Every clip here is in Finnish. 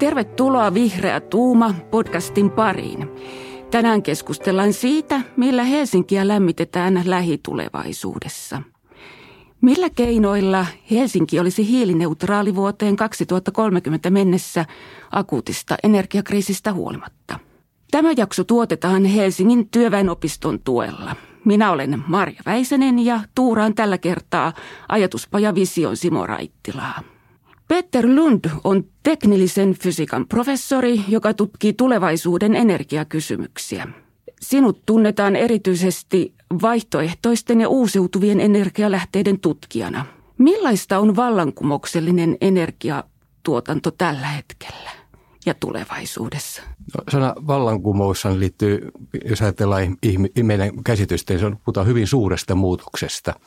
Tervetuloa Vihreä Tuuma podcastin pariin. Tänään keskustellaan siitä, millä Helsinkiä lämmitetään lähitulevaisuudessa. Millä keinoilla Helsinki olisi hiilineutraali vuoteen 2030 mennessä akuutista energiakriisistä huolimatta? Tämä jakso tuotetaan Helsingin työväenopiston tuella. Minä olen Marja Väisänen ja tuuraan tällä kertaa ajatuspaja Vision Simo Raittilaa. Peter Lund on teknillisen fysiikan professori, joka tutkii tulevaisuuden energiakysymyksiä. Sinut tunnetaan erityisesti vaihtoehtoisten ja uusiutuvien energialähteiden tutkijana. Millaista on vallankumouksellinen energiatuotanto tällä hetkellä ja tulevaisuudessa? No, sana vallankumous liittyy, jos ajatellaan meidän käsitystä, niin se on, puhutaan hyvin suuresta muutoksesta –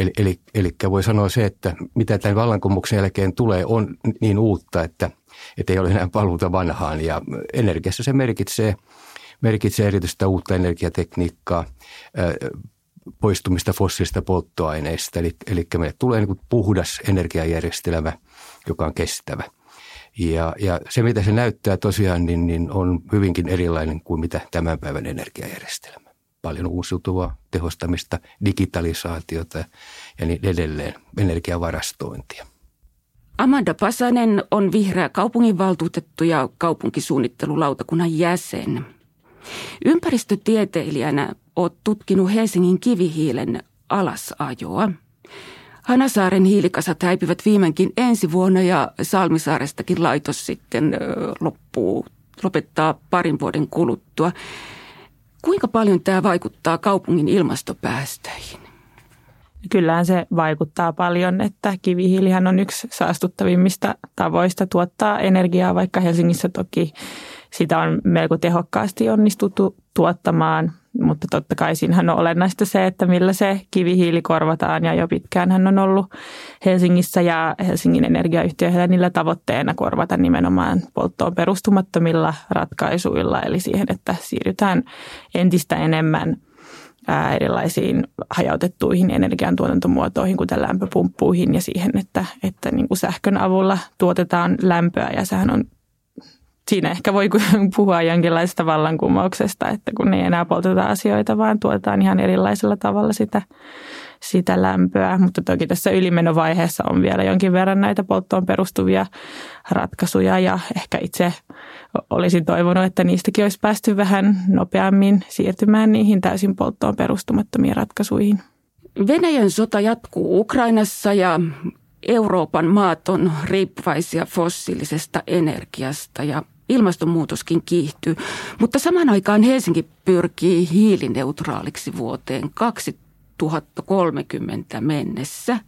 Eli, eli, eli voi sanoa se, että mitä tämän vallankumouksen jälkeen tulee, on niin uutta, että, että ei ole enää paluuta vanhaan. Ja energiassa se merkitsee, merkitsee erityistä uutta energiatekniikkaa, poistumista fossiilista polttoaineista. Eli, eli meille tulee niin puhdas energiajärjestelmä, joka on kestävä. Ja, ja se, mitä se näyttää tosiaan, niin, niin on hyvinkin erilainen kuin mitä tämän päivän energiajärjestelmä paljon uusiutuvaa tehostamista, digitalisaatiota ja niin edelleen, energiavarastointia. Amanda Pasanen on vihreä kaupunginvaltuutettu ja kaupunkisuunnittelulautakunnan jäsen. Ympäristötieteilijänä olet tutkinut Helsingin kivihiilen alasajoa. Hanasaaren hiilikasat häipyvät viimeinkin ensi vuonna ja Salmisaarestakin laitos sitten loppuu, lopettaa parin vuoden kuluttua. Kuinka paljon tämä vaikuttaa kaupungin ilmastopäästöihin? Kyllähän se vaikuttaa paljon, että kivihiilihän on yksi saastuttavimmista tavoista tuottaa energiaa, vaikka Helsingissä toki sitä on melko tehokkaasti onnistuttu tuottamaan mutta totta kai siinähän on olennaista se, että millä se kivihiili korvataan. Ja jo pitkään hän on ollut Helsingissä ja Helsingin energiayhtiö niillä tavoitteena korvata nimenomaan polttoon perustumattomilla ratkaisuilla, eli siihen, että siirrytään entistä enemmän erilaisiin hajautettuihin energiantuotantomuotoihin, kuten lämpöpumppuihin ja siihen, että, että niin kuin sähkön avulla tuotetaan lämpöä. Ja sehän on siinä ehkä voi puhua jonkinlaista vallankumouksesta, että kun ei enää polteta asioita, vaan tuotetaan ihan erilaisella tavalla sitä, sitä lämpöä. Mutta toki tässä ylimenovaiheessa on vielä jonkin verran näitä polttoon perustuvia ratkaisuja ja ehkä itse olisin toivonut, että niistäkin olisi päästy vähän nopeammin siirtymään niihin täysin polttoon perustumattomiin ratkaisuihin. Venäjän sota jatkuu Ukrainassa ja Euroopan maat on riippuvaisia fossiilisesta energiasta ja ilmastonmuutoskin kiihtyy. Mutta samaan aikaan Helsinki pyrkii hiilineutraaliksi vuoteen 2030 mennessä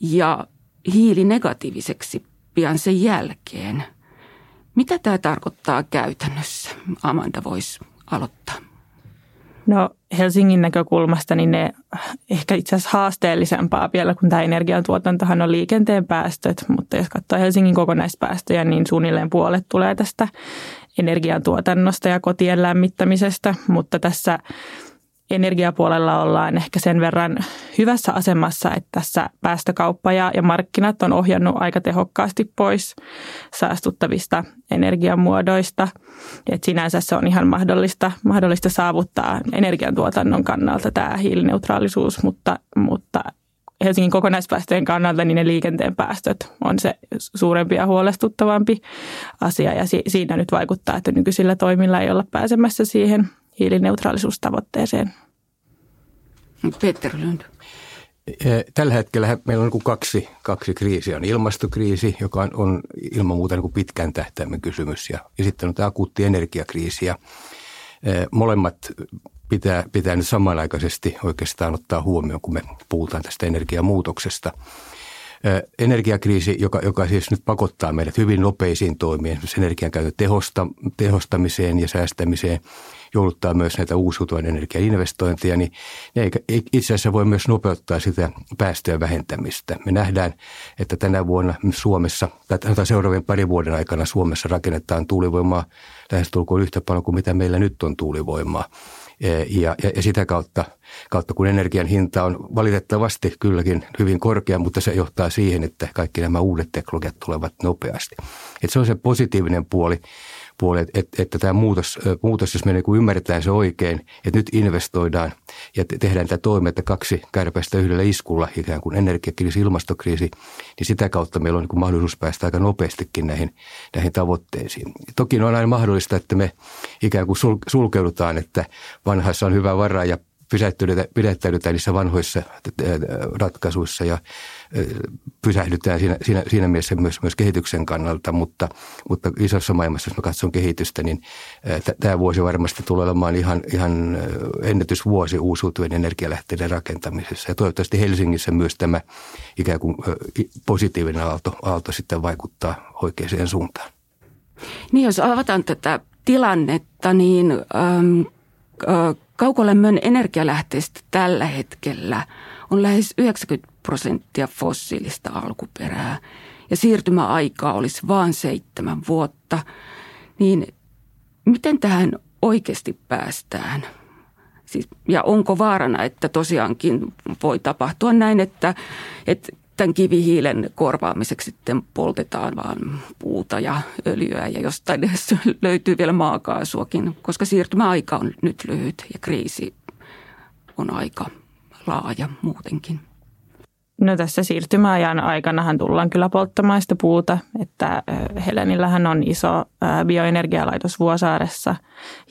ja hiilinegatiiviseksi pian sen jälkeen. Mitä tämä tarkoittaa käytännössä? Amanda voisi aloittaa. No Helsingin näkökulmasta niin ne ehkä itse asiassa haasteellisempaa vielä, kun tämä energiantuotantohan on liikenteen päästöt, mutta jos katsoo Helsingin kokonaispäästöjä, niin suunnilleen puolet tulee tästä energiantuotannosta ja kotien lämmittämisestä, mutta tässä energiapuolella ollaan ehkä sen verran hyvässä asemassa, että tässä päästökauppa ja, ja markkinat on ohjannut aika tehokkaasti pois saastuttavista energiamuodoista. Et sinänsä se on ihan mahdollista, mahdollista saavuttaa energiantuotannon kannalta tämä hiilineutraalisuus, mutta, mutta Helsingin kokonaispäästöjen kannalta niin ne liikenteen päästöt on se suurempi ja huolestuttavampi asia ja si- siinä nyt vaikuttaa, että nykyisillä toimilla ei olla pääsemässä siihen hiilineutraalisuustavoitteeseen. Peter Lund. Tällä hetkellä meillä on niin kaksi, kaksi kriisiä. On ilmastokriisi, joka on, on ilman muuta niin pitkän tähtäimen kysymys, ja, ja sitten on tämä akuutti energiakriisi. Ja, molemmat pitää, pitää nyt samanaikaisesti oikeastaan ottaa huomioon, kun me puhutaan tästä energiamuutoksesta. Energiakriisi, joka, joka siis nyt pakottaa meidät hyvin nopeisiin toimiin, esimerkiksi energiankäytön tehosta, tehostamiseen ja säästämiseen – jouluttaa myös näitä uusiutuvan energian investointeja, niin ne itse asiassa voi myös nopeuttaa sitä päästöjen vähentämistä. Me nähdään, että tänä vuonna Suomessa, tai seuraavien parin vuoden aikana Suomessa rakennetaan tuulivoimaa lähestulkoon yhtä paljon kuin mitä meillä nyt on tuulivoimaa. Ja, ja, ja sitä kautta, kautta, kun energian hinta on valitettavasti kylläkin hyvin korkea, mutta se johtaa siihen, että kaikki nämä uudet teknologiat tulevat nopeasti. Et se on se positiivinen puoli puoli, että, että tämä muutos, muutos, jos me niin kuin ymmärretään se oikein, että nyt investoidaan ja tehdään tätä toimea, että kaksi kärpäistä yhdellä iskulla, ikään kuin energiakriisi, ilmastokriisi, niin sitä kautta meillä on niin kuin mahdollisuus päästä aika nopeastikin näihin, näihin tavoitteisiin. Toki on aina mahdollista, että me ikään kuin sulkeudutaan, että vanhassa on hyvä vara ja pidättäydytään niissä vanhoissa ratkaisuissa ja pysähdytään siinä, siinä, siinä mielessä myös, myös kehityksen kannalta, mutta, mutta isossa maailmassa, jos mä katson kehitystä, niin tämä vuosi varmasti tulee olemaan ihan, ihan ennätysvuosi uusiutuvien energialähteiden rakentamisessa. Ja toivottavasti Helsingissä myös tämä ikään kuin positiivinen aalto, aalto sitten vaikuttaa oikeaan suuntaan. Niin, jos avataan tätä tilannetta, niin ähm, äh, kaukolämmön energialähteistä tällä hetkellä on lähes 90 prosenttia fossiilista alkuperää ja siirtymäaikaa olisi vain seitsemän vuotta, niin miten tähän oikeasti päästään? Siis, ja onko vaarana, että tosiaankin voi tapahtua näin, että, että tämän kivihiilen korvaamiseksi sitten poltetaan vaan puuta ja öljyä ja jostain löytyy vielä maakaasuakin, koska siirtymäaika on nyt lyhyt ja kriisi on aika laaja muutenkin. No tässä siirtymäajan aikanahan tullaan kyllä polttamaan sitä puuta, että Helenillähän on iso bioenergialaitos Vuosaaressa.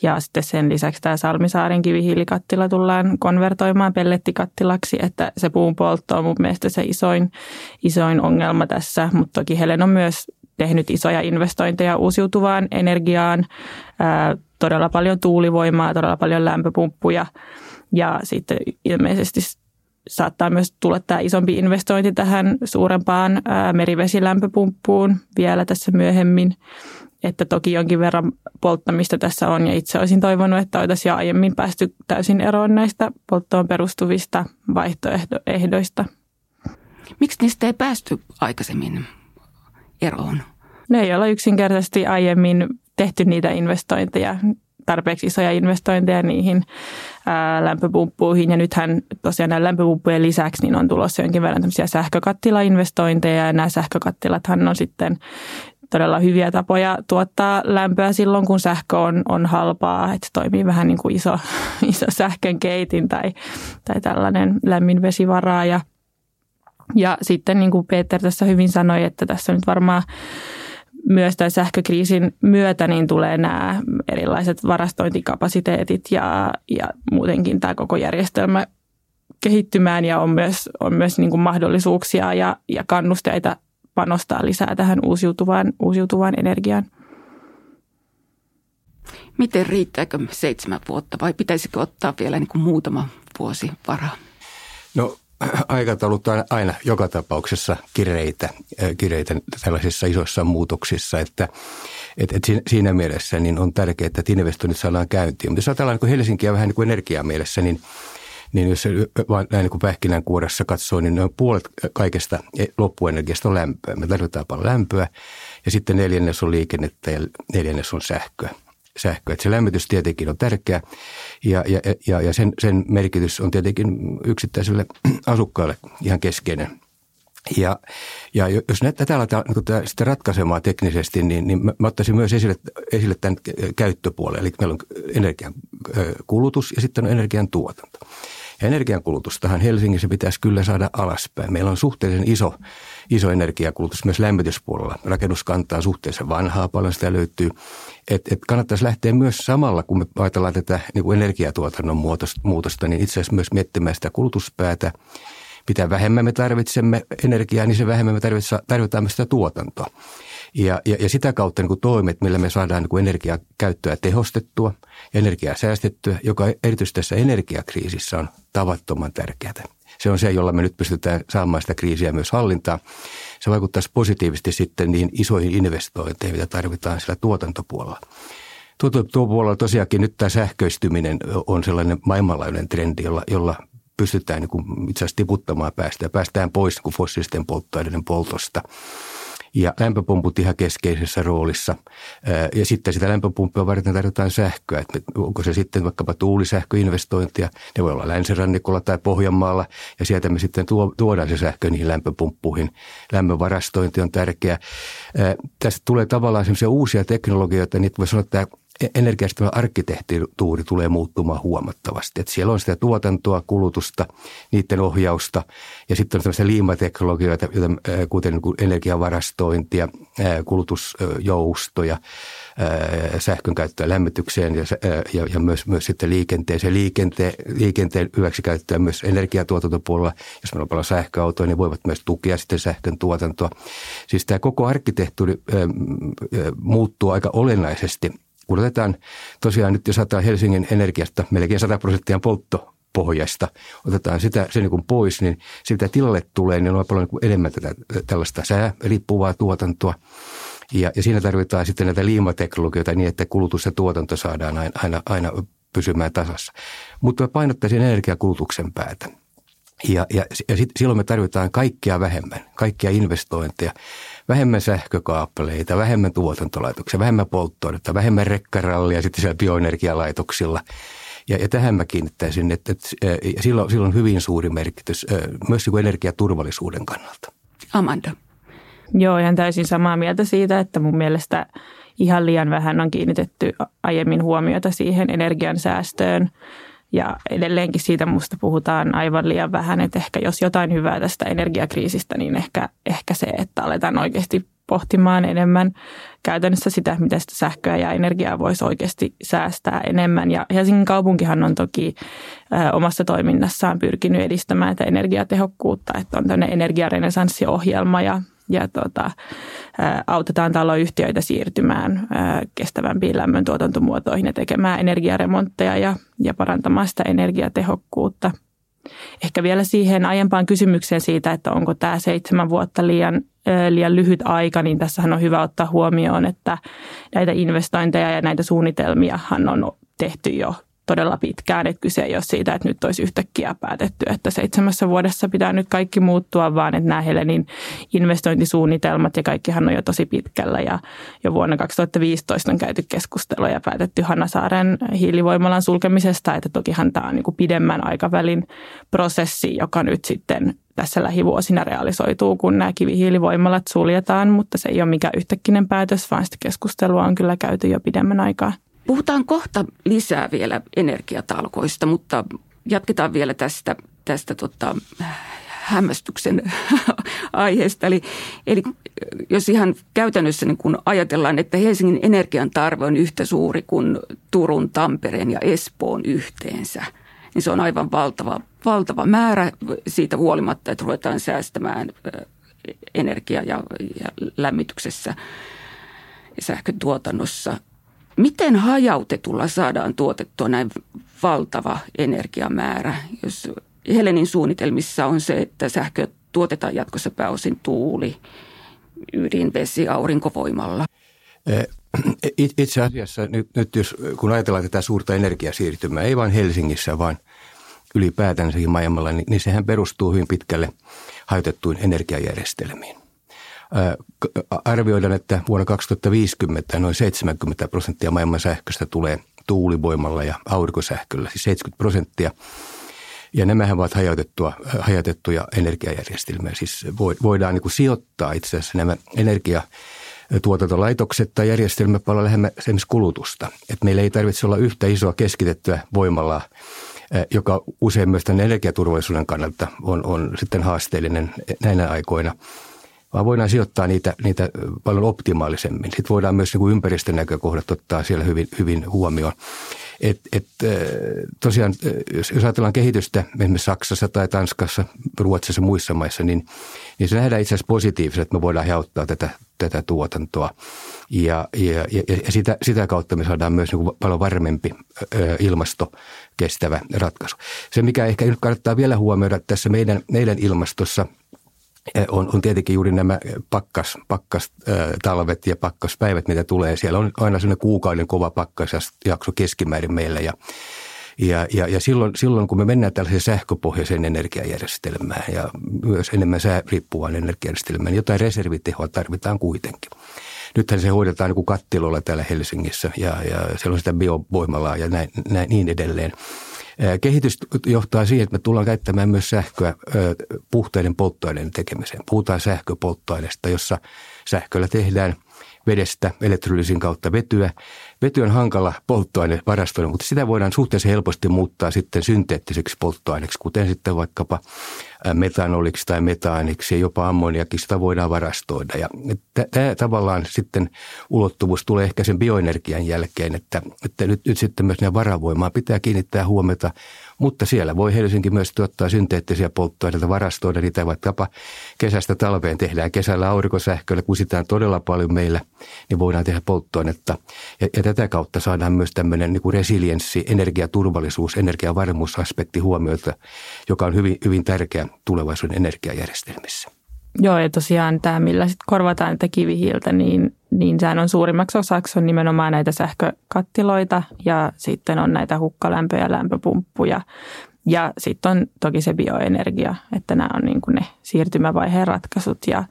Ja sitten sen lisäksi tämä Salmisaaren kivihiilikattila tullaan konvertoimaan pellettikattilaksi, että se puun poltto on mun mielestä se isoin, isoin ongelma tässä, mutta toki Helen on myös tehnyt isoja investointeja uusiutuvaan energiaan, todella paljon tuulivoimaa, todella paljon lämpöpumppuja. Ja sitten ilmeisesti saattaa myös tulla tämä isompi investointi tähän suurempaan merivesilämpöpumppuun vielä tässä myöhemmin. Että toki jonkin verran polttamista tässä on ja itse olisin toivonut, että oltaisiin jo aiemmin päästy täysin eroon näistä polttoon perustuvista vaihtoehdoista. Miksi niistä ei päästy aikaisemmin eroon? Ne ei ole yksinkertaisesti aiemmin tehty niitä investointeja tarpeeksi isoja investointeja niihin ää, lämpöpumppuihin. Ja nythän tosiaan näiden lämpöpumppujen lisäksi niin on tulossa jonkin verran tämmöisiä sähkökattilainvestointeja. Ja nämä sähkökattilathan on sitten todella hyviä tapoja tuottaa lämpöä silloin, kun sähkö on, on halpaa. Että toimii vähän niin kuin iso, iso sähkön keitin tai, tai tällainen lämmin vesivaraa. Ja, ja sitten niin kuin Peter tässä hyvin sanoi, että tässä nyt varmaan myös tämän sähkökriisin myötä niin tulee nämä erilaiset varastointikapasiteetit ja, ja muutenkin tämä koko järjestelmä kehittymään ja on myös, on myös niin kuin mahdollisuuksia ja, ja kannusteita panostaa lisää tähän uusiutuvaan, uusiutuvaan energiaan. Miten riittääkö seitsemän vuotta vai pitäisikö ottaa vielä niin kuin muutama vuosi varaa? No aikataulut on aina joka tapauksessa kireitä, kireitä tällaisissa isoissa muutoksissa, että et, et siinä mielessä niin on tärkeää, että investoinnit saadaan käyntiin. Mutta jos ajatellaan niin Helsinkiä vähän niin kuin energiamielessä, niin niin jos vain näin niin pähkinänkuoressa katsoo, niin noin puolet kaikesta loppuenergiasta on lämpöä. Me tarvitaan paljon lämpöä ja sitten neljännes on liikennettä ja neljännes on sähköä sähköä. Että se lämmitys tietenkin on tärkeä ja, ja, ja, ja sen, sen merkitys on tietenkin yksittäiselle asukkaalle ihan keskeinen. Ja, ja jos tätä aletaan niin sitten ratkaisemaan teknisesti, niin, niin mä, mä ottaisin myös esille, esille tämän käyttöpuolen. Eli meillä on energian kulutus ja sitten on energian tuotanto. Ja energiankulutustahan Helsingissä pitäisi kyllä saada alaspäin. Meillä on suhteellisen iso, iso energiakulutus myös lämmityspuolella. Rakennuskanta on suhteellisen vanhaa, paljon sitä löytyy. Et, et kannattaisi lähteä myös samalla, kun me ajatellaan tätä niin kuin energiatuotannon muutosta, niin itse asiassa myös miettimään sitä kulutuspäätä. Mitä vähemmän me tarvitsemme energiaa, niin se vähemmän me tarvitaan sitä tuotantoa. Ja, ja, ja sitä kautta niin kuin toimet, millä me saadaan niin kuin energiakäyttöä tehostettua energiaa säästettyä, joka erityisesti tässä energiakriisissä on tavattoman tärkeää. Se on se, jolla me nyt pystytään saamaan sitä kriisiä myös hallintaan. Se vaikuttaisi positiivisesti sitten niihin isoihin investointeihin, mitä tarvitaan sillä tuotantopuolella. Tuotantopuolella tosiaankin nyt tämä sähköistyminen on sellainen maailmanlaajuinen trendi, jolla, jolla pystytään niin kuin itse asiassa tiputtamaan päästöjä. Päästään pois niin kuin fossiilisten polttoaineiden poltosta – ja lämpöpumput ihan keskeisessä roolissa. Ja sitten sitä lämpöpumppia varten tarvitaan sähköä. Että onko se sitten vaikkapa tuulisähköinvestointia, ne voi olla länsirannikolla tai Pohjanmaalla ja sieltä me sitten tuodaan se sähkö niihin lämpöpumppuihin. Lämmönvarastointi on tärkeä. Tästä tulee tavallaan sellaisia uusia teknologioita, niitä voi sanoa, että energiajärjestelmän arkkitehtuuri tulee muuttumaan huomattavasti. Että siellä on sitä tuotantoa, kulutusta, niiden ohjausta ja sitten on tämmöisiä liimateknologioita, kuten niin energiavarastointia, kulutusjoustoja, sähkön käyttöä lämmitykseen ja, ja, ja myös, myös sitten liikenteeseen. Liikenteen, liikenteen hyväksikäyttöä myös energiatuotantopuolella. Jos meillä on paljon sähköautoja, niin voivat myös tukea sitten sähkön tuotantoa. Siis tämä koko arkkitehtuuri muuttuu aika olennaisesti – otetaan tosiaan nyt, jos otetaan Helsingin energiasta melkein 100 prosenttia polttopohjasta, otetaan sitä sen niin pois, niin sitä tilalle tulee, niin on paljon niin enemmän tätä, tällaista sääriippuvaa tuotantoa. Ja, ja siinä tarvitaan sitten näitä liimateknologioita niin, että kulutus ja tuotanto saadaan aina, aina, aina pysymään tasassa. Mutta painottaisin energiakulutuksen päätä. Ja, ja, ja sit, silloin me tarvitaan kaikkea vähemmän, kaikkia investointeja vähemmän sähkökaapeleita, vähemmän tuotantolaitoksia, vähemmän polttoainetta, vähemmän rekkarallia sitten siellä bioenergialaitoksilla. Ja, ja tähän mä kiinnittäisin, että, että silloin, silloin on hyvin suuri merkitys myös niin energiaturvallisuuden kannalta. Amanda. Joo, ihan täysin samaa mieltä siitä, että mun mielestä ihan liian vähän on kiinnitetty aiemmin huomiota siihen energian säästöön ja edelleenkin siitä musta puhutaan aivan liian vähän, että ehkä jos jotain hyvää tästä energiakriisistä, niin ehkä, ehkä se, että aletaan oikeasti pohtimaan enemmän käytännössä sitä, miten sitä sähköä ja energiaa voisi oikeasti säästää enemmän. Ja Helsingin kaupunkihan on toki omassa toiminnassaan pyrkinyt edistämään tätä energiatehokkuutta, että on tämmöinen energiarenesanssiohjelma ja ja tota, autetaan taloyhtiöitä siirtymään kestävämpiin lämmöntuotantomuotoihin ja tekemään energiaremontteja ja, ja parantamaan sitä energiatehokkuutta. Ehkä vielä siihen aiempaan kysymykseen siitä, että onko tämä seitsemän vuotta liian, liian lyhyt aika, niin tässähän on hyvä ottaa huomioon, että näitä investointeja ja näitä suunnitelmiahan on tehty jo todella pitkään. Että kyse ei ole siitä, että nyt olisi yhtäkkiä päätetty, että seitsemässä vuodessa pitää nyt kaikki muuttua, vaan että nämä Helenin investointisuunnitelmat ja kaikkihan on jo tosi pitkällä. Ja jo vuonna 2015 on käyty keskustelua ja päätetty Hanasaaren hiilivoimalan sulkemisesta, että tokihan tämä on niin kuin pidemmän aikavälin prosessi, joka nyt sitten tässä lähivuosina realisoituu, kun nämä kivihiilivoimalat suljetaan, mutta se ei ole mikään yhtäkkinen päätös, vaan sitä keskustelua on kyllä käyty jo pidemmän aikaa. Puhutaan kohta lisää vielä energiatalkoista, mutta jatketaan vielä tästä, tästä tota, hämmästyksen aiheesta. Eli, eli jos ihan käytännössä niin kun ajatellaan, että Helsingin energian tarve on yhtä suuri kuin Turun, Tampereen ja Espoon yhteensä, niin se on aivan valtava, valtava määrä siitä huolimatta, että ruvetaan säästämään energia- ja, ja lämmityksessä ja sähkön tuotannossa – Miten hajautetulla saadaan tuotettua näin valtava energiamäärä, jos Helenin suunnitelmissa on se, että sähkö tuotetaan jatkossa pääosin tuuli, ydin, vesi, aurinkovoimalla? Eh, itse asiassa nyt, nyt jos, kun ajatellaan tätä suurta energiasiirtymää, ei vain Helsingissä, vaan ylipäätänsäkin maailmalla, niin, niin sehän perustuu hyvin pitkälle hajautettuihin energiajärjestelmiin arvioidaan, että vuonna 2050 noin 70 prosenttia maailman sähköstä tulee tuulivoimalla ja aurinkosähköllä, siis 70 prosenttia. Ja nämähän ovat hajautettua, hajautettuja energiajärjestelmiä. Siis voidaan niin kuin sijoittaa itse asiassa nämä energia tuotantolaitokset tai järjestelmät paljon lähemmä esimerkiksi kulutusta. että meillä ei tarvitse olla yhtä isoa keskitettyä voimalla, joka usein myös tämän energiaturvallisuuden kannalta on, on sitten haasteellinen näinä aikoina – vaan voidaan sijoittaa niitä, niitä paljon optimaalisemmin. Sitten voidaan myös niin ympäristön näkökohdat ottaa siellä hyvin, hyvin huomioon. Et, et, tosiaan, jos, jos ajatellaan kehitystä esimerkiksi Saksassa tai Tanskassa, Ruotsissa ja muissa maissa, niin, niin se nähdään itse asiassa positiivisesti, että me voidaan hauttaa tätä, tätä tuotantoa. Ja, ja, ja, ja sitä, sitä kautta me saadaan myös niin kuin paljon varmempi ilmasto kestävä ratkaisu. Se, mikä ehkä nyt kannattaa vielä huomioida tässä meidän, meidän ilmastossa – on, on tietenkin juuri nämä pakkas, pakkas talvet ja pakkaspäivät, mitä tulee. Siellä on aina sellainen kuukauden kova pakkasjakso keskimäärin meillä ja Ja, ja, ja silloin, silloin, kun me mennään tällaiseen sähköpohjaiseen energiajärjestelmään ja myös enemmän sääriippuvaan energiajärjestelmään, niin jotain reservitehoa tarvitaan kuitenkin. Nythän se hoidetaan niin kuin kattilolla täällä Helsingissä ja, ja siellä on sitä biovoimalaa ja näin, näin niin edelleen. Kehitys johtaa siihen, että me tullaan käyttämään myös sähköä puhtaiden polttoaineiden tekemiseen. Puhutaan sähköpolttoaineesta, jossa sähköllä tehdään vedestä elektrolyysin kautta vetyä Vety on hankala polttoaine varastoida, mutta sitä voidaan suhteellisen helposti muuttaa sitten synteettiseksi polttoaineeksi, kuten sitten vaikkapa metanoliksi tai metaaniksi ja jopa ammoniakin sitä voidaan varastoida. Ja tämä tavallaan sitten ulottuvuus tulee ehkä sen bioenergian jälkeen, että, että nyt, nyt sitten myös varavoimaa pitää kiinnittää huomiota – mutta siellä voi Helsinki myös tuottaa synteettisiä polttoaineita, varastoida niitä vaikkapa kesästä talveen tehdään. Kesällä aurinkosähköllä kusitetaan todella paljon meillä, niin voidaan tehdä polttoainetta. Ja, ja tätä kautta saadaan myös tämmöinen niin resilienssi, energiaturvallisuus, energiavarmuusaspekti huomioita, joka on hyvin, hyvin tärkeä tulevaisuuden energiajärjestelmissä. Joo, ja tosiaan tämä, millä sit korvataan tätä kivihiiltä, niin, niin sehän on suurimmaksi osaksi on nimenomaan näitä sähkökattiloita ja sitten on näitä hukkalämpö- ja lämpöpumppuja. Ja sitten on toki se bioenergia, että nämä on niin kuin ne siirtymävaiheen ratkaisut. Ja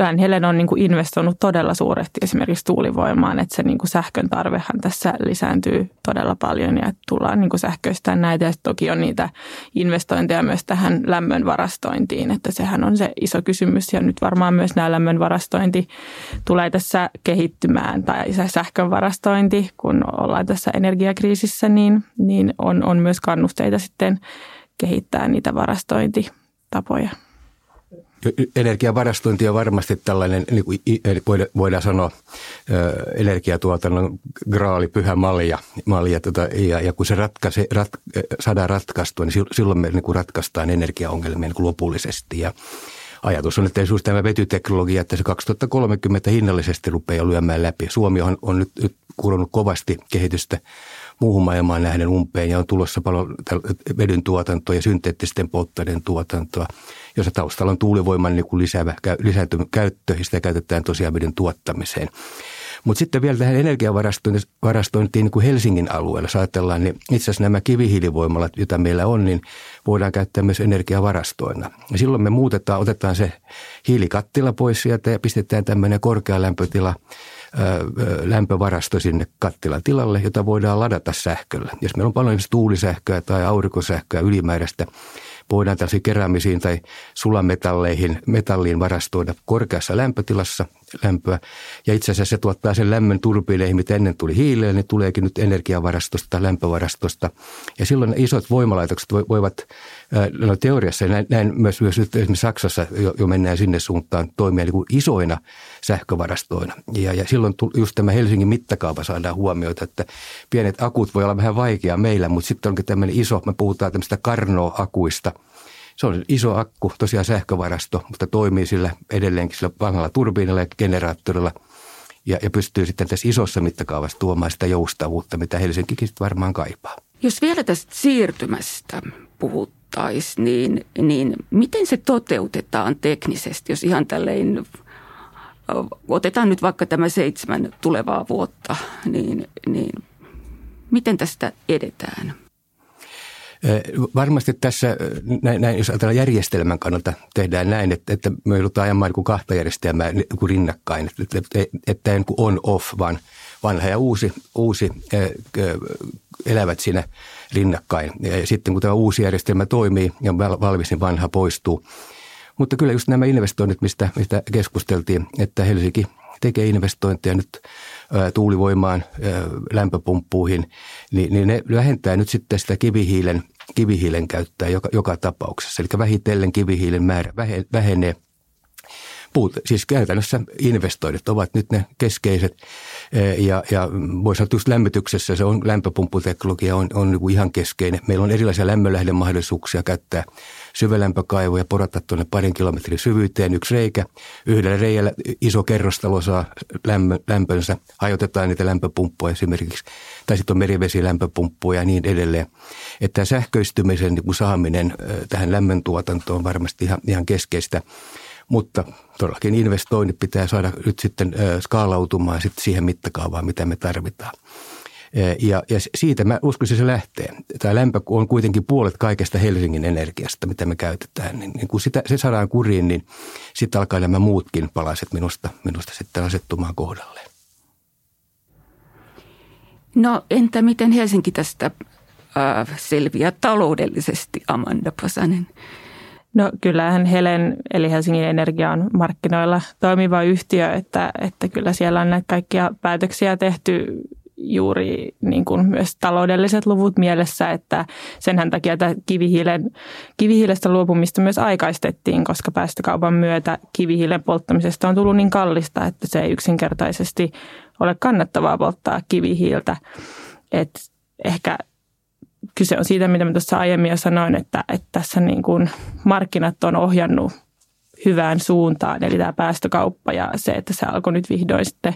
kyllähän Helen on niin kuin investoinut todella suuresti esimerkiksi tuulivoimaan, että se niin kuin sähkön tarvehan tässä lisääntyy todella paljon ja tullaan niin kuin sähköistämään näitä. Ja toki on niitä investointeja myös tähän lämmön varastointiin, että sehän on se iso kysymys. Ja nyt varmaan myös nämä lämmön varastointi tulee tässä kehittymään tai se sähkön varastointi, kun ollaan tässä energiakriisissä, niin, niin on, on myös kannusteita sitten kehittää niitä varastointitapoja energiavarastointi on varmasti tällainen, niin kuin voidaan sanoa, energiatuotannon graali, pyhä malja. malja tota, ja, ja kun se ratkaise, rat, saadaan ratkaistua, niin silloin me niin kuin ratkaistaan energiaongelmia niin kuin lopullisesti. Ja ajatus on, että esimerkiksi tämä vetyteknologia, että se 2030 hinnallisesti rupeaa lyömään läpi. Suomi on, on nyt, nyt kuulunut kovasti kehitystä muuhun maailmaan nähden umpeen ja on tulossa paljon vedyn tuotantoa ja synteettisten polttoaineiden tuotantoa jossa taustalla on tuulivoiman niin kuin lisäävä, lisääntynyt käyttö ja sitä käytetään tosiaan veden tuottamiseen. Mutta sitten vielä tähän energiavarastointiin niin kuin Helsingin alueella, jos ajatellaan, niin itse asiassa nämä kivihiilivoimalat, joita meillä on, niin voidaan käyttää myös energiavarastoina. Ja silloin me muutetaan, otetaan se hiilikattila pois sieltä ja pistetään tämmöinen korkea lämpötila lämpövarasto sinne kattilan tilalle, jota voidaan ladata sähköllä. Jos meillä on paljon tuulisähköä tai aurinkosähköä ylimääräistä, voidaan tällaisiin keräämisiin tai sulametalleihin, metalliin varastoida korkeassa lämpötilassa lämpöä. Ja itse asiassa se tuottaa sen lämmön turbiineihin, mitä ennen tuli hiileen, niin tuleekin nyt energiavarastosta lämpövarastosta. Ja silloin isot voimalaitokset voivat, no teoriassa näin, näin myös, myös nyt esimerkiksi Saksassa jo, jo mennään sinne suuntaan toimia niin kuin isoina sähkövarastoina. Ja, ja silloin just tämä Helsingin mittakaava saadaan huomioita, että pienet akut voi olla vähän vaikea meillä, mutta sitten onkin tämmöinen iso, me puhutaan tämmöistä karnoakuista – se on iso akku, tosiaan sähkövarasto, mutta toimii sillä edelleenkin sillä vanhalla turbiinilla ja generaattorilla ja, ja pystyy sitten tässä isossa mittakaavassa tuomaan sitä joustavuutta, mitä Helsinkikin varmaan kaipaa. Jos vielä tästä siirtymästä puhuttaisiin, niin, niin miten se toteutetaan teknisesti, jos ihan tälleen otetaan nyt vaikka tämä seitsemän tulevaa vuotta, niin, niin miten tästä edetään? Varmasti tässä, näin, jos ajatellaan järjestelmän kannalta, tehdään näin, että, että me joudutaan ajamaan niin kuin kahta järjestelmää niin kuin rinnakkain, että, että, että niin kuin on-off, vaan vanha ja uusi, uusi elävät siinä rinnakkain. Ja sitten kun tämä uusi järjestelmä toimii ja valmis, niin vanha poistuu. Mutta kyllä just nämä investoinnit, mistä, mistä keskusteltiin, että Helsinki tekee investointeja nyt tuulivoimaan, lämpöpumppuihin, niin, niin ne vähentää nyt sitten sitä kivihiilen, kivihiilen käyttöä joka, joka tapauksessa. Eli vähitellen kivihiilen määrä vähenee. Puut, siis käytännössä investoinnit ovat nyt ne keskeiset ja, ja voisi sanoa, että just lämmityksessä se on, lämpöpumpputeknologia on, on niin ihan keskeinen. Meillä on erilaisia lämmönlähdemahdollisuuksia käyttää syvälämpökaivoja, porata tuonne parin kilometrin syvyyteen yksi reikä. Yhdellä reijällä iso kerrostalo saa lämmö, lämpönsä, hajotetaan niitä lämpöpumppuja esimerkiksi, tai sitten on merivesilämpöpumppuja ja niin edelleen. Että sähköistymisen niin saaminen tähän lämmöntuotantoon on varmasti ihan, ihan keskeistä. Mutta todellakin investoinnit pitää saada nyt sitten skaalautumaan sitten siihen mittakaavaan, mitä me tarvitaan. Ja, ja siitä mä uskoisin se lähtee. Tämä lämpö on kuitenkin puolet kaikesta Helsingin energiasta, mitä me käytetään. Niin, niin kun sitä, se saadaan kuriin, niin sitten alkaa nämä muutkin palaset minusta, minusta sitten asettumaan kohdalleen. No entä miten Helsinki tästä äh, selviää taloudellisesti, Amanda Pasanen? No kyllähän Helen, eli Helsingin Energia on markkinoilla toimiva yhtiö, että, että kyllä siellä on näitä kaikkia päätöksiä tehty juuri niin kuin myös taloudelliset luvut mielessä, että senhän takia että kivihiilen, kivihiilestä luopumista myös aikaistettiin, koska päästökaupan myötä kivihiilen polttamisesta on tullut niin kallista, että se ei yksinkertaisesti ole kannattavaa polttaa kivihiiltä. Et ehkä kyse on siitä, mitä mä tuossa aiemmin jo sanoin, että, että tässä niin kuin markkinat on ohjannut hyvään suuntaan, eli tämä päästökauppa ja se, että se alkoi nyt vihdoin sitten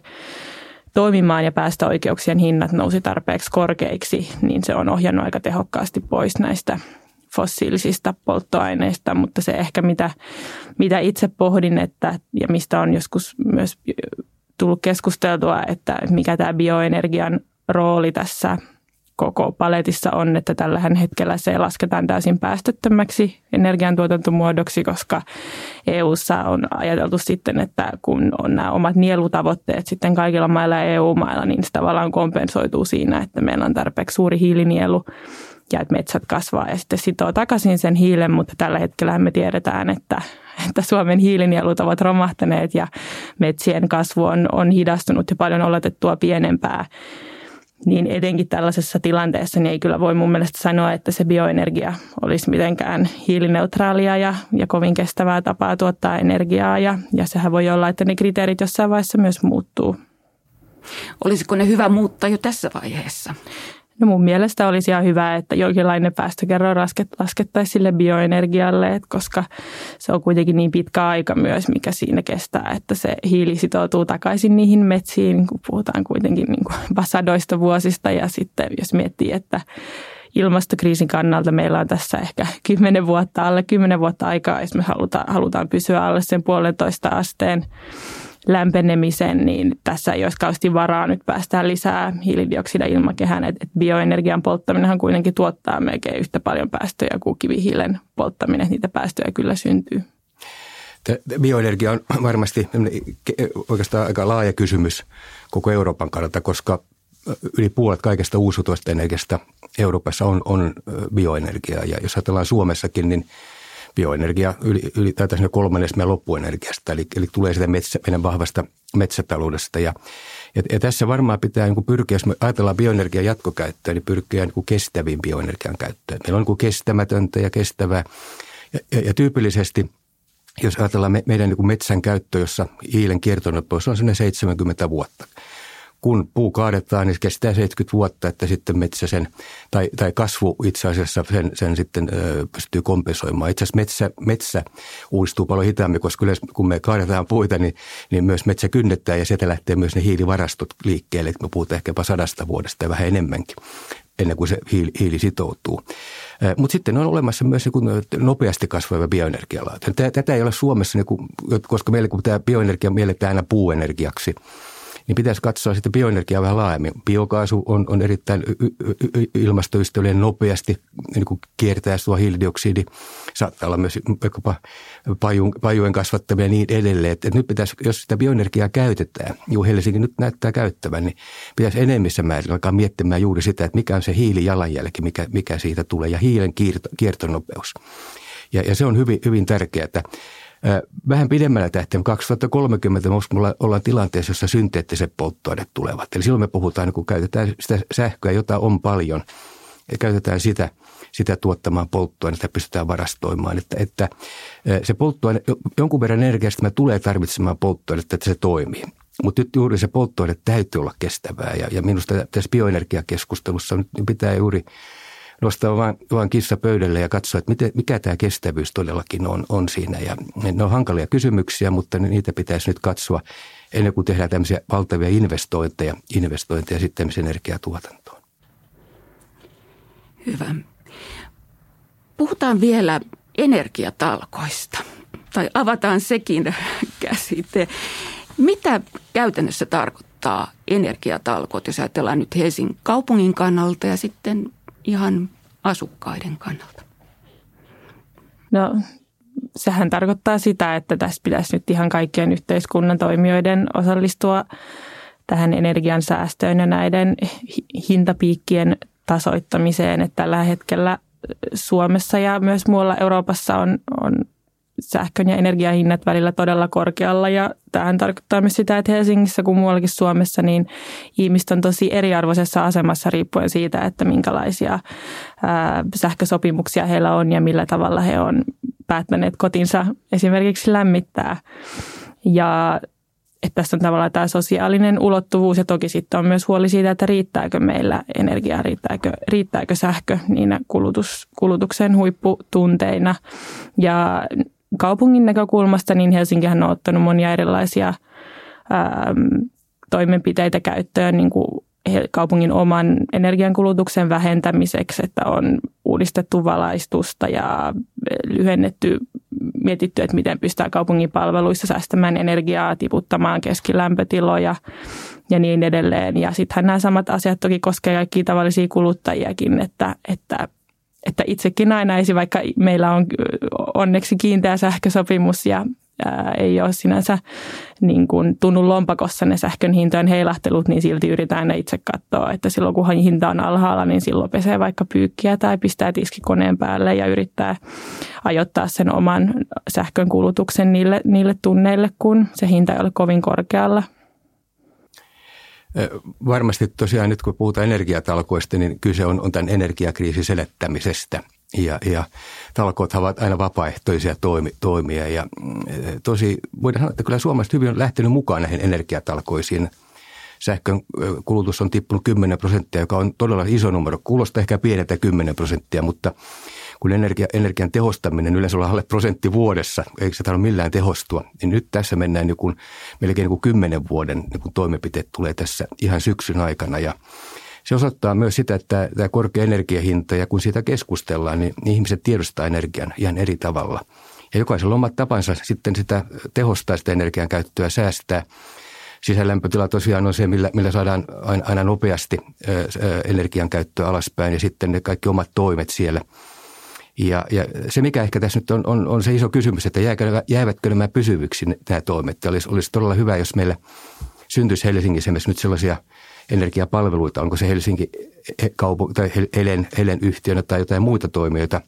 toimimaan ja päästöoikeuksien hinnat nousi tarpeeksi korkeiksi, niin se on ohjannut aika tehokkaasti pois näistä fossiilisista polttoaineista, mutta se ehkä mitä, mitä itse pohdin, että, ja mistä on joskus myös tullut keskusteltua, että mikä tämä bioenergian rooli tässä koko paletissa on, että tällä hetkellä se lasketaan täysin päästöttömäksi energiantuotantomuodoksi, koska EU:ssa on ajateltu sitten, että kun on nämä omat nielutavoitteet sitten kaikilla mailla ja EU-mailla, niin se tavallaan kompensoituu siinä, että meillä on tarpeeksi suuri hiilinielu ja että metsät kasvaa ja sitten sitoo takaisin sen hiilen, mutta tällä hetkellä me tiedetään, että, että Suomen hiilinielut ovat romahtaneet ja metsien kasvu on, on hidastunut ja paljon oletettua pienempää niin etenkin tällaisessa tilanteessa niin ei kyllä voi mun mielestä sanoa, että se bioenergia olisi mitenkään hiilineutraalia ja, ja kovin kestävää tapaa tuottaa energiaa. Ja, ja sehän voi olla, että ne kriteerit jossain vaiheessa myös muuttuu. Olisiko ne hyvä muuttaa jo tässä vaiheessa? No mun mielestä olisi ihan hyvä, että jonkinlainen päästökerro laskettaisiin sille bioenergialle, että koska se on kuitenkin niin pitkä aika myös, mikä siinä kestää, että se hiili sitoutuu takaisin niihin metsiin, kun puhutaan kuitenkin niin kuin vasadoista vuosista. Ja sitten jos miettii, että ilmastokriisin kannalta meillä on tässä ehkä kymmenen vuotta, alle kymmenen vuotta aikaa, jos me halutaan, halutaan pysyä alle sen puolentoista asteen lämpenemisen, niin tässä ei olisi kauheasti varaa nyt päästään lisää hiilidioksidia ilmakehään. Et, et bioenergian polttaminenhan kuitenkin tuottaa melkein yhtä paljon päästöjä kuin kivihiilen polttaminen. Niitä päästöjä kyllä syntyy. Bioenergia on varmasti oikeastaan aika laaja kysymys koko Euroopan kannalta, koska yli puolet kaikesta uusiutuvasta energiasta Euroopassa on, on bioenergiaa. Ja jos ajatellaan Suomessakin, niin – bioenergia yli, yli tai kolmannes meidän loppuenergiasta, eli, eli tulee sitä metsä, meidän vahvasta metsätaloudesta. Ja, ja, ja tässä varmaan pitää niin kuin pyrkiä, jos me ajatellaan bioenergian jatkokäyttöä, niin pyrkiä niin kuin kestäviin bioenergian käyttöön. Meillä on niin kuin kestämätöntä ja kestävää. Ja, ja, ja tyypillisesti, jos ajatellaan me, meidän niin kuin metsän käyttö, jossa hiilen kiertonopeus on 70 vuotta – kun puu kaadetaan, niin se kestää 70 vuotta, että sitten metsä sen, tai, tai kasvu itse asiassa sen, sen sitten ö, pystyy kompensoimaan. Itse asiassa metsä, metsä uudistuu paljon hitaammin, koska yleensä kun me kaadetaan puita, niin, niin myös metsä kynnettää ja sieltä lähtee myös ne hiilivarastot liikkeelle. Me puhutaan ehkäpä sadasta vuodesta ja vähän enemmänkin ennen kuin se hiili, hiili sitoutuu. Mutta sitten on olemassa myös niin nopeasti kasvava bioenergialaatu. Tätä ei ole Suomessa, niin kuin, koska meillä kun tämä bioenergia mielletään aina puuenergiaksi – niin pitäisi katsoa sitten bioenergiaa vähän laajemmin. Biokaasu on, on erittäin ilmastoystävällinen nopeasti niin kuin kiertää tuo hiilidioksidi. Saattaa olla myös vaikkapa pajun, pajujen kasvattamia ja niin edelleen. Että nyt pitäisi, jos sitä bioenergiaa käytetään, niin Helsinki nyt näyttää käyttävän, niin pitäisi enemmissä määrin alkaa miettimään juuri sitä, että mikä on se hiilijalanjälki, mikä, mikä siitä tulee ja hiilen kierto, kiertonopeus. Ja, ja se on hyvin, hyvin tärkeää, että Vähän pidemmällä tähtäimellä 2030 me ollaan tilanteessa, jossa synteettiset polttoaineet tulevat. Eli silloin me puhutaan, kun käytetään sitä sähköä, jota on paljon, ja käytetään sitä, sitä tuottamaan polttoainetta pystytään varastoimaan. Että, että se polttoaine, jonkun verran energiasta me tulee tarvitsemaan polttoainetta, että se toimii. Mutta nyt juuri se polttoaine täytyy olla kestävää ja, ja minusta tässä bioenergiakeskustelussa nyt pitää juuri – nostaa vaan, vaan kissa pöydälle ja katsoa, että miten, mikä tämä kestävyys todellakin on, on siinä. Ja ne on hankalia kysymyksiä, mutta niitä pitäisi nyt katsoa ennen kuin tehdään tämmöisiä valtavia investointeja, investointeja sitten energiatuotantoon. Hyvä. Puhutaan vielä energiatalkoista, tai avataan sekin käsite. Mitä käytännössä tarkoittaa? vaikuttaa energiatalkoot, jos ajatellaan nyt Helsingin kaupungin kannalta ja sitten ihan asukkaiden kannalta? No sehän tarkoittaa sitä, että tässä pitäisi nyt ihan kaikkien yhteiskunnan toimijoiden osallistua tähän energian säästöön ja näiden hintapiikkien tasoittamiseen, että tällä hetkellä Suomessa ja myös muualla Euroopassa on, on sähkön ja energiahinnat välillä todella korkealla ja tämähän tarkoittaa myös sitä, että Helsingissä kuin muuallakin Suomessa niin ihmiset on tosi eriarvoisessa asemassa riippuen siitä, että minkälaisia ää, sähkösopimuksia heillä on ja millä tavalla he on päättäneet kotinsa esimerkiksi lämmittää. Ja että tässä on tavallaan tämä sosiaalinen ulottuvuus ja toki sitten on myös huoli siitä, että riittääkö meillä energiaa, riittääkö, riittääkö sähkö niinä kulutus, kulutuksen huipputunteina. Ja kaupungin näkökulmasta niin Helsinkihän on ottanut monia erilaisia ää, toimenpiteitä käyttöön niin kuin kaupungin oman energiankulutuksen vähentämiseksi, että on uudistettu valaistusta ja lyhennetty, mietitty, että miten pystytään kaupungin palveluissa säästämään energiaa, tiputtamaan keskilämpötiloja ja niin edelleen. Ja sittenhän nämä samat asiat toki koskevat kaikkia tavallisia kuluttajiakin, että, että että itsekin aina vaikka meillä on onneksi kiinteä sähkösopimus ja ää, ei ole sinänsä niin kuin tunnu lompakossa ne sähkön hintojen heilahtelut, niin silti yritetään aina itse katsoa, että silloin kun hinta on alhaalla, niin silloin pesee vaikka pyykkiä tai pistää tiskikoneen päälle ja yrittää ajoittaa sen oman sähkön kulutuksen niille, niille tunneille, kun se hinta ei ole kovin korkealla. Varmasti tosiaan nyt kun puhutaan energiatalkoista, niin kyse on, on tämän energiakriisin selettämisestä. Ja, ja talkoot ovat aina vapaaehtoisia toimi, toimia ja tosi voidaan sanoa, että kyllä suomalaiset hyvin on lähtenyt mukaan näihin energiatalkoisiin. Sähkön kulutus on tippunut 10 prosenttia, joka on todella iso numero. Kuulostaa ehkä pieneltä 10 prosenttia, mutta kun energia, energian tehostaminen yleensä on alle prosentti vuodessa, eikä se tarvitse millään tehostua, niin nyt tässä mennään joku, melkein niin kymmenen vuoden niin toimenpiteet tulee tässä ihan syksyn aikana ja se osoittaa myös sitä, että tämä korkea energiahinta ja kun siitä keskustellaan, niin ihmiset tiedostaa energian ihan eri tavalla. Ja jokaisella on omat tapansa sitten sitä tehostaa sitä energian käyttöä, säästää. Sisälämpötila tosiaan on se, millä, millä saadaan aina, aina nopeasti energian käyttöä alaspäin ja sitten ne kaikki omat toimet siellä – ja, ja se, mikä ehkä tässä nyt on, on, on se iso kysymys, että jääkö, jäävätkö nämä pysyviksi nämä toimet. Olisi, olisi todella hyvä, jos meillä syntyisi Helsingissä nyt sellaisia energiapalveluita, onko se Helsinki kaupu, tai Helen, Helen yhtiönä tai jotain muita toimijoita,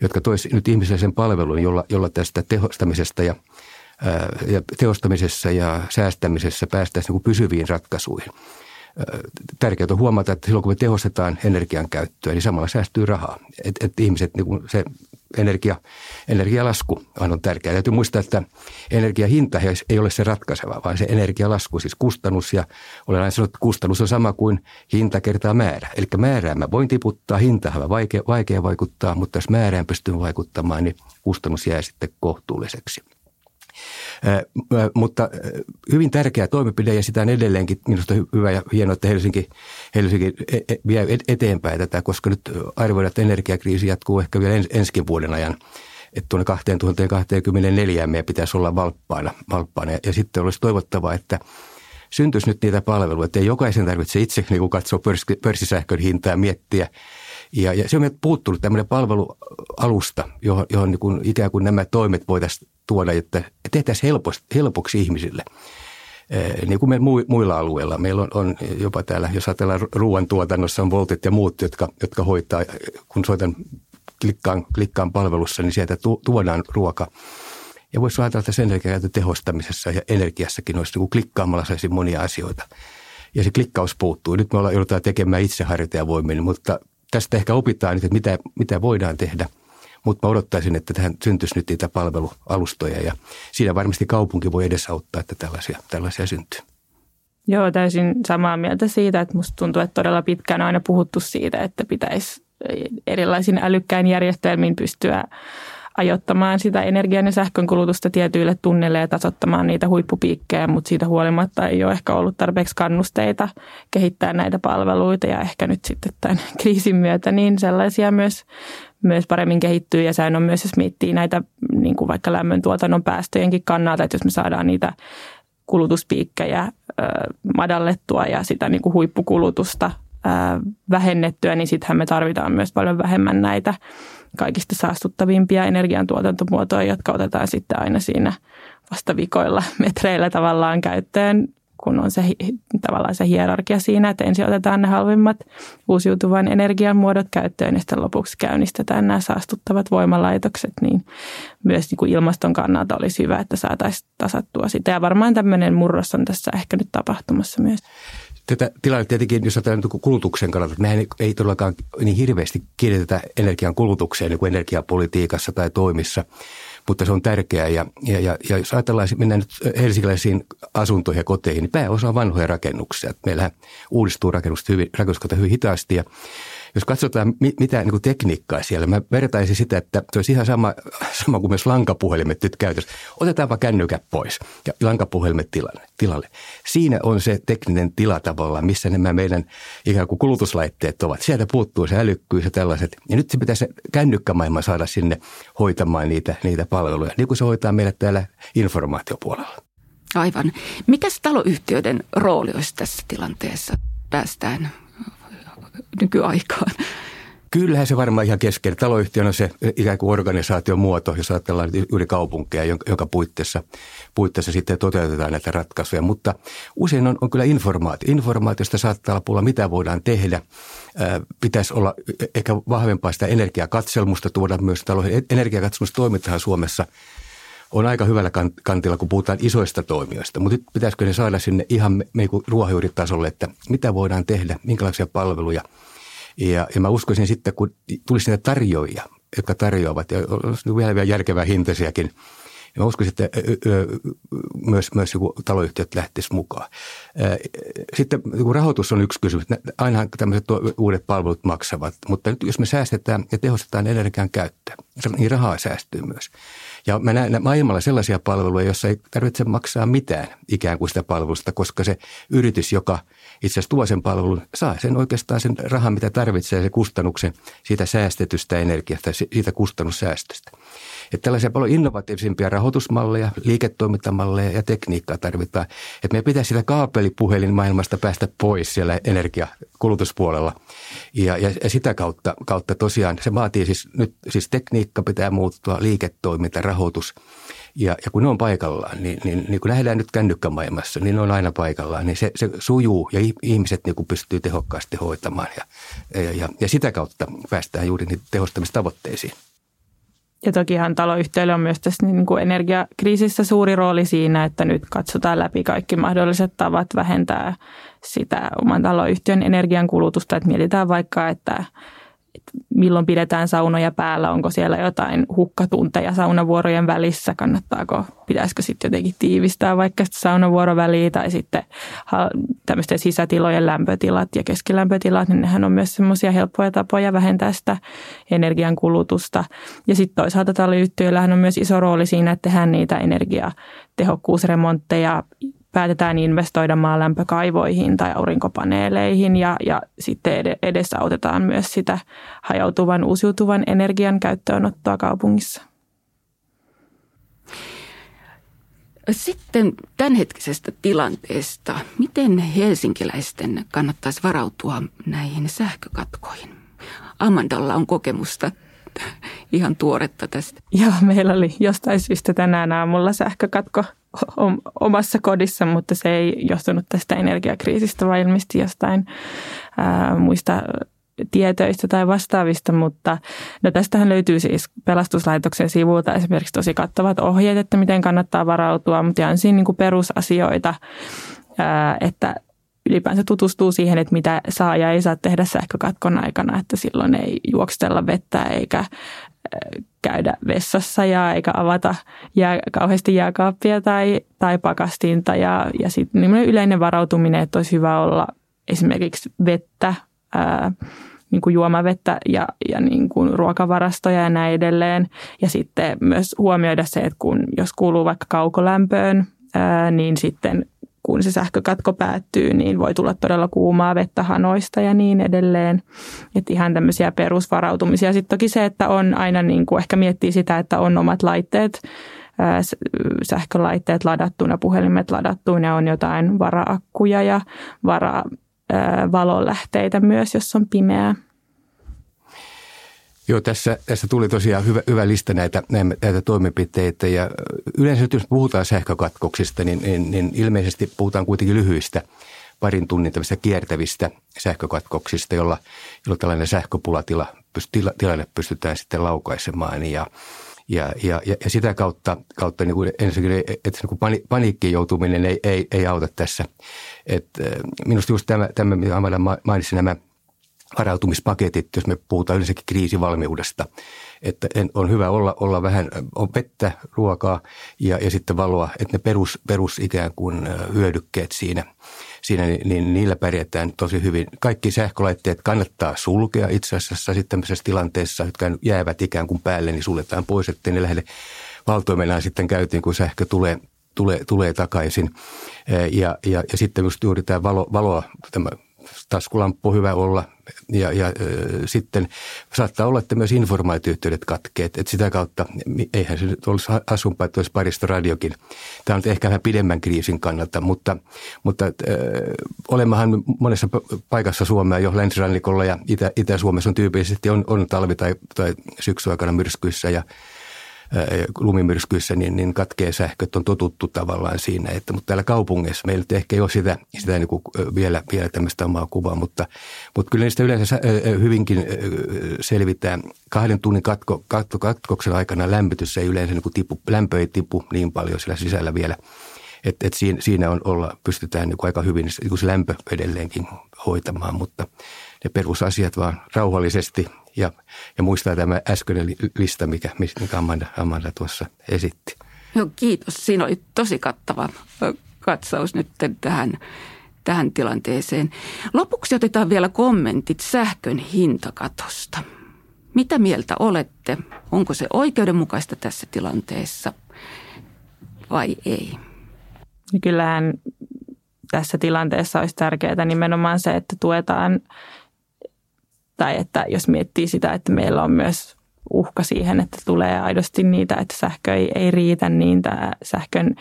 jotka toisi nyt ihmisille sen palvelun, jolla, jolla tästä tehostamisesta ja, ja tehostamisessa ja säästämisessä päästäisiin niin pysyviin ratkaisuihin tärkeää on huomata, että silloin kun me tehostetaan energian käyttöä, niin samalla säästyy rahaa. Että et ihmiset, niin se energia, energialasku on tärkeää. Täytyy muistaa, että energiahinta ei ole se ratkaiseva, vaan se energialasku, siis kustannus. Ja olen aina sanonut, että kustannus on sama kuin hinta kertaa määrä. Eli määrää mä voin tiputtaa, hinta on vaikea, vaikea vaikuttaa, mutta jos määrään pystyy vaikuttamaan, niin kustannus jää sitten kohtuulliseksi. Mutta hyvin tärkeä toimenpide ja sitä on edelleenkin minusta hyvä ja hienoa, että Helsinki, Helsinki e, e, vie eteenpäin tätä, koska nyt arvioidaan, että energiakriisi jatkuu ehkä vielä ensi vuoden ajan että tuonne 2024 meidän pitäisi olla valppaina. valppaina. Ja sitten olisi toivottavaa, että syntyisi nyt niitä palveluita, että ei jokaisen tarvitse itse niin katsoa pörssisähkön hintaa miettiä. Ja, ja se on puuttunut tämmöinen palvelualusta, johon, johon niin kuin ikään kuin nämä toimet voitaisiin tuoda, että tehtäisiin helposti, helpoksi ihmisille. Niin kuin me muilla alueilla. Meillä on, on jopa täällä, jos ajatellaan ruoantuotannossa, on Voltit ja muut, jotka, jotka hoitaa, kun soitan klikkaan, klikkaan palvelussa, niin sieltä tu, tuodaan ruoka. Ja voisi ajatella tässä energiakäytön tehostamisessa ja energiassakin olisi niin kuin klikkaamalla saisi monia asioita. Ja se klikkaus puuttuu. Nyt me ollaan joudutaan tekemään itse harjoittajavoimin, mutta tästä ehkä opitaan nyt, että mitä, mitä voidaan tehdä – mutta mä odottaisin, että tähän syntyisi nyt niitä palvelualustoja ja siinä varmasti kaupunki voi edesauttaa, että tällaisia, tällaisia syntyy. Joo, täysin samaa mieltä siitä, että musta tuntuu, että todella pitkään on aina puhuttu siitä, että pitäisi erilaisin älykkäin järjestelmin pystyä ajoittamaan sitä energian ja sähkön kulutusta tietyille tunneille ja tasottamaan niitä huippupiikkejä, mutta siitä huolimatta ei ole ehkä ollut tarpeeksi kannusteita kehittää näitä palveluita ja ehkä nyt sitten tämän kriisin myötä niin sellaisia myös, myös paremmin kehittyy ja sehän on myös, jos miettii näitä niin kuin vaikka lämmöntuotannon päästöjenkin kannalta, että jos me saadaan niitä kulutuspiikkejä madallettua ja sitä niin kuin huippukulutusta vähennettyä, niin sittenhän me tarvitaan myös paljon vähemmän näitä kaikista saastuttavimpia energiantuotantomuotoja, jotka otetaan sitten aina siinä vasta vikoilla metreillä tavallaan käyttöön kun on se tavallaan se hierarkia siinä, että ensin otetaan ne halvimmat uusiutuvan energian muodot käyttöön ja sitten lopuksi käynnistetään nämä saastuttavat voimalaitokset, niin myös niin kuin ilmaston kannalta olisi hyvä, että saataisiin tasattua sitä. Ja varmaan tämmöinen murros on tässä ehkä nyt tapahtumassa myös. Tätä tilannetta tietenkin, jos niin kulutuksen kannalta, että mehän ei todellakaan niin hirveästi kiinnitetä energian kulutukseen niin kuin energiapolitiikassa tai toimissa – mutta se on tärkeää. Ja, ja, ja, ja jos ajatellaan, mennään nyt helsinkiläisiin asuntoihin ja koteihin, niin pääosa on vanhoja rakennuksia. Meillähän uudistuu rakennukset hyvin, rakennuskota hyvin hitaasti ja jos katsotaan mitä niin kuin tekniikkaa siellä, mä vertaisin sitä, että se olisi ihan sama, sama kuin myös lankapuhelimet nyt käytössä. Otetaanpa kännykät pois ja lankapuhelimet tilalle. tilalle. Siinä on se tekninen tila tavallaan, missä nämä meidän ikään kuin kulutuslaitteet ovat. Sieltä puuttuu se älykkyys ja tällaiset. Ja nyt se pitäisi kännykkämaailma saada sinne hoitamaan niitä, niitä palveluja, niin kuin se hoitaa meille täällä informaatiopuolella. Aivan. Mikäs taloyhtiöiden rooli olisi tässä tilanteessa? Päästään nykyaikaan. Kyllähän se varmaan ihan keskeinen. Taloyhtiö on se ikään kuin organisaation muoto, jos ajatellaan yli kaupunkeja, jonka puitteissa, puitteissa sitten toteutetaan näitä ratkaisuja. Mutta usein on, on kyllä informaatio. Informaatiosta saattaa olla puolella, mitä voidaan tehdä. pitäisi olla ehkä vahvempaa sitä energiakatselmusta tuoda myös taloihin. Energiakatselmustoimintahan Suomessa on aika hyvällä kantilla, kun puhutaan isoista toimijoista. Mutta nyt pitäisikö ne saada sinne ihan ruohonjuuritasolle, että mitä voidaan tehdä, minkälaisia palveluja. Ja, ja mä uskoisin sitten, kun tulisi niitä tarjoajia, jotka tarjoavat, ja vielä, vielä järkevää hintaisiakin, ja mä uskoisin, että myös, myös joku taloyhtiöt lähtisi mukaan. Sitten kun rahoitus on yksi kysymys. Aina tämmöiset uudet palvelut maksavat, mutta nyt jos me säästetään ja tehostetaan energian käyttöä, niin rahaa säästyy myös. Ja mä näen maailmalla sellaisia palveluja, joissa ei tarvitse maksaa mitään ikään kuin sitä palvelusta, koska se yritys, joka itse asiassa tuo sen palvelun, saa sen oikeastaan sen rahan, mitä tarvitsee, se kustannuksen siitä säästetystä energiasta, siitä kustannussäästöstä. Että tällaisia paljon innovatiivisempia rahoitusmalleja, liiketoimintamalleja ja tekniikkaa tarvitaan. Että meidän pitäisi sitä kaapelipuhelinmaailmasta päästä pois siellä energiakulutuspuolella. Ja, ja, ja sitä kautta, kautta tosiaan se vaatii siis nyt, siis tekniikka pitää muuttua, liiketoiminta, rahoitus. Ja, ja kun ne on paikallaan, niin, niin, niin kun nähdään nyt kännykkämaailmassa, niin ne on aina paikallaan, niin se, se sujuu ja ihmiset niin pystyy tehokkaasti hoitamaan. Ja, ja, ja, ja sitä kautta päästään juuri niitä tehostamistavoitteisiin. Ja tokihan taloyhtiöillä on myös tässä niin kuin energiakriisissä suuri rooli siinä, että nyt katsotaan läpi kaikki mahdolliset tavat vähentää sitä oman taloyhtiön energiankulutusta. Että mietitään vaikka, että milloin pidetään saunoja päällä, onko siellä jotain hukkatunteja saunavuorojen välissä, kannattaako, pitäisikö sitten jotenkin tiivistää vaikka sitä saunavuoroväliä tai sitten tämmöisten sisätilojen lämpötilat ja keskilämpötilat, niin nehän on myös semmoisia helppoja tapoja vähentää sitä energiankulutusta. Ja sitten toisaalta taloyhtiöillähän on myös iso rooli siinä, että tehdään niitä energiatehokkuusremontteja päätetään investoida maalämpökaivoihin tai aurinkopaneeleihin ja, ja sitten edesautetaan myös sitä hajautuvan uusiutuvan energian käyttöönottoa kaupungissa. Sitten tämänhetkisestä tilanteesta. Miten helsinkiläisten kannattaisi varautua näihin sähkökatkoihin? Amandalla on kokemusta ihan tuoretta tästä. Joo, meillä oli jostain syystä tänään aamulla sähkökatko omassa kodissa, mutta se ei johtunut tästä energiakriisistä, vaan ilmeisesti jostain ää, muista tietöistä tai vastaavista, mutta no tästähän löytyy siis pelastuslaitoksen sivulta esimerkiksi tosi kattavat ohjeet, että miten kannattaa varautua, mutta ihan siinä niin kuin perusasioita, että ylipäänsä tutustuu siihen, että mitä saa ja ei saa tehdä sähkökatkon aikana, että silloin ei juokstella vettä eikä käydä vessassa ja eikä avata jää, kauheasti jääkaappia tai, tai pakastinta. Ja, ja sitten yleinen varautuminen, että olisi hyvä olla esimerkiksi vettä, ää, niin kuin juomavettä ja, ja niin kuin ruokavarastoja ja näin edelleen. Ja sitten myös huomioida se, että kun, jos kuuluu vaikka kaukolämpöön, ää, niin sitten kun se sähkökatko päättyy, niin voi tulla todella kuumaa vettä hanoista ja niin edelleen. Että ihan tämmöisiä perusvarautumisia. Sitten toki se, että on aina niin kuin ehkä miettii sitä, että on omat laitteet sähkölaitteet ladattuina, puhelimet ladattuina, on jotain varaakkuja ja vara, valonlähteitä myös, jos on pimeää. Joo, tässä, tässä tuli tosiaan hyvä, hyvä lista näitä, näitä toimenpiteitä ja yleensä jos puhutaan sähkökatkoksista, niin, niin, niin ilmeisesti puhutaan kuitenkin lyhyistä parin tunnin kiertävistä sähkökatkoksista, jolla, jolla tällainen sähköpulatila tilanne pystytään sitten laukaisemaan ja, ja, ja, ja sitä kautta, kautta niin kuin ensinnäkin, että niin kuin paniikkiin joutuminen ei, ei, ei auta tässä. Et minusta just tämä, tämä mitä Amanda mainitsi, nämä varautumispaketit, jos me puhutaan yleensäkin kriisivalmiudesta, että on hyvä olla, olla vähän, on vettä, ruokaa ja, ja sitten valoa, että ne perus, perus ikään kuin hyödykkeet siinä – siinä, niin, niin niillä pärjätään tosi hyvin. Kaikki sähkölaitteet kannattaa sulkea itse asiassa sitten tämmöisessä tilanteessa, jotka jäävät ikään kuin päälle, niin suljetaan pois, ettei ne lähde valtoimenaan sitten käytiin, kun sähkö tulee, tulee, tulee takaisin. Ja, ja, ja sitten just juuri tämä valo, valoa, tämä taskulamppu hyvä olla ja, ja äh, sitten saattaa olla, että myös informaatioyhteydet katkeet. Että sitä kautta, eihän se nyt olisi että olisi parista radiokin. Tämä on ehkä vähän pidemmän kriisin kannalta, mutta, mutta äh, olemmehan monessa paikassa Suomea jo länsirannikolla ja Itä, Itä-Suomessa on tyypillisesti on, on talvi- tai, tai syksyaikana myrskyissä ja – lumimyrskyissä, niin, niin katkee sähköt on totuttu tavallaan siinä. Että, mutta täällä kaupungeissa meillä ehkä ei ole sitä, sitä niin kuin vielä, vielä tämmöistä omaa kuvaa, mutta, mutta kyllä niistä yleensä hyvinkin selvitään. Kahden tunnin katko, katko, katkoksen aikana lämmitys ei yleensä niin kuin tipu, lämpö ei tipu niin paljon sillä sisällä vielä. Että et siinä, siinä on olla, pystytään niin aika hyvin niin se lämpö edelleenkin hoitamaan, mutta ne perusasiat vaan rauhallisesti – ja, ja muistaa tämä äskeinen lista, mikä, mikä Amanda, Amanda tuossa esitti. Joo, kiitos. Siinä oli tosi kattava katsaus nyt tähän, tähän tilanteeseen. Lopuksi otetaan vielä kommentit sähkön hintakatosta. Mitä mieltä olette? Onko se oikeudenmukaista tässä tilanteessa vai ei? Kyllähän tässä tilanteessa olisi tärkeää nimenomaan se, että tuetaan tai että jos miettii sitä, että meillä on myös uhka siihen, että tulee aidosti niitä, että sähkö ei, ei riitä, niin tämä sähkön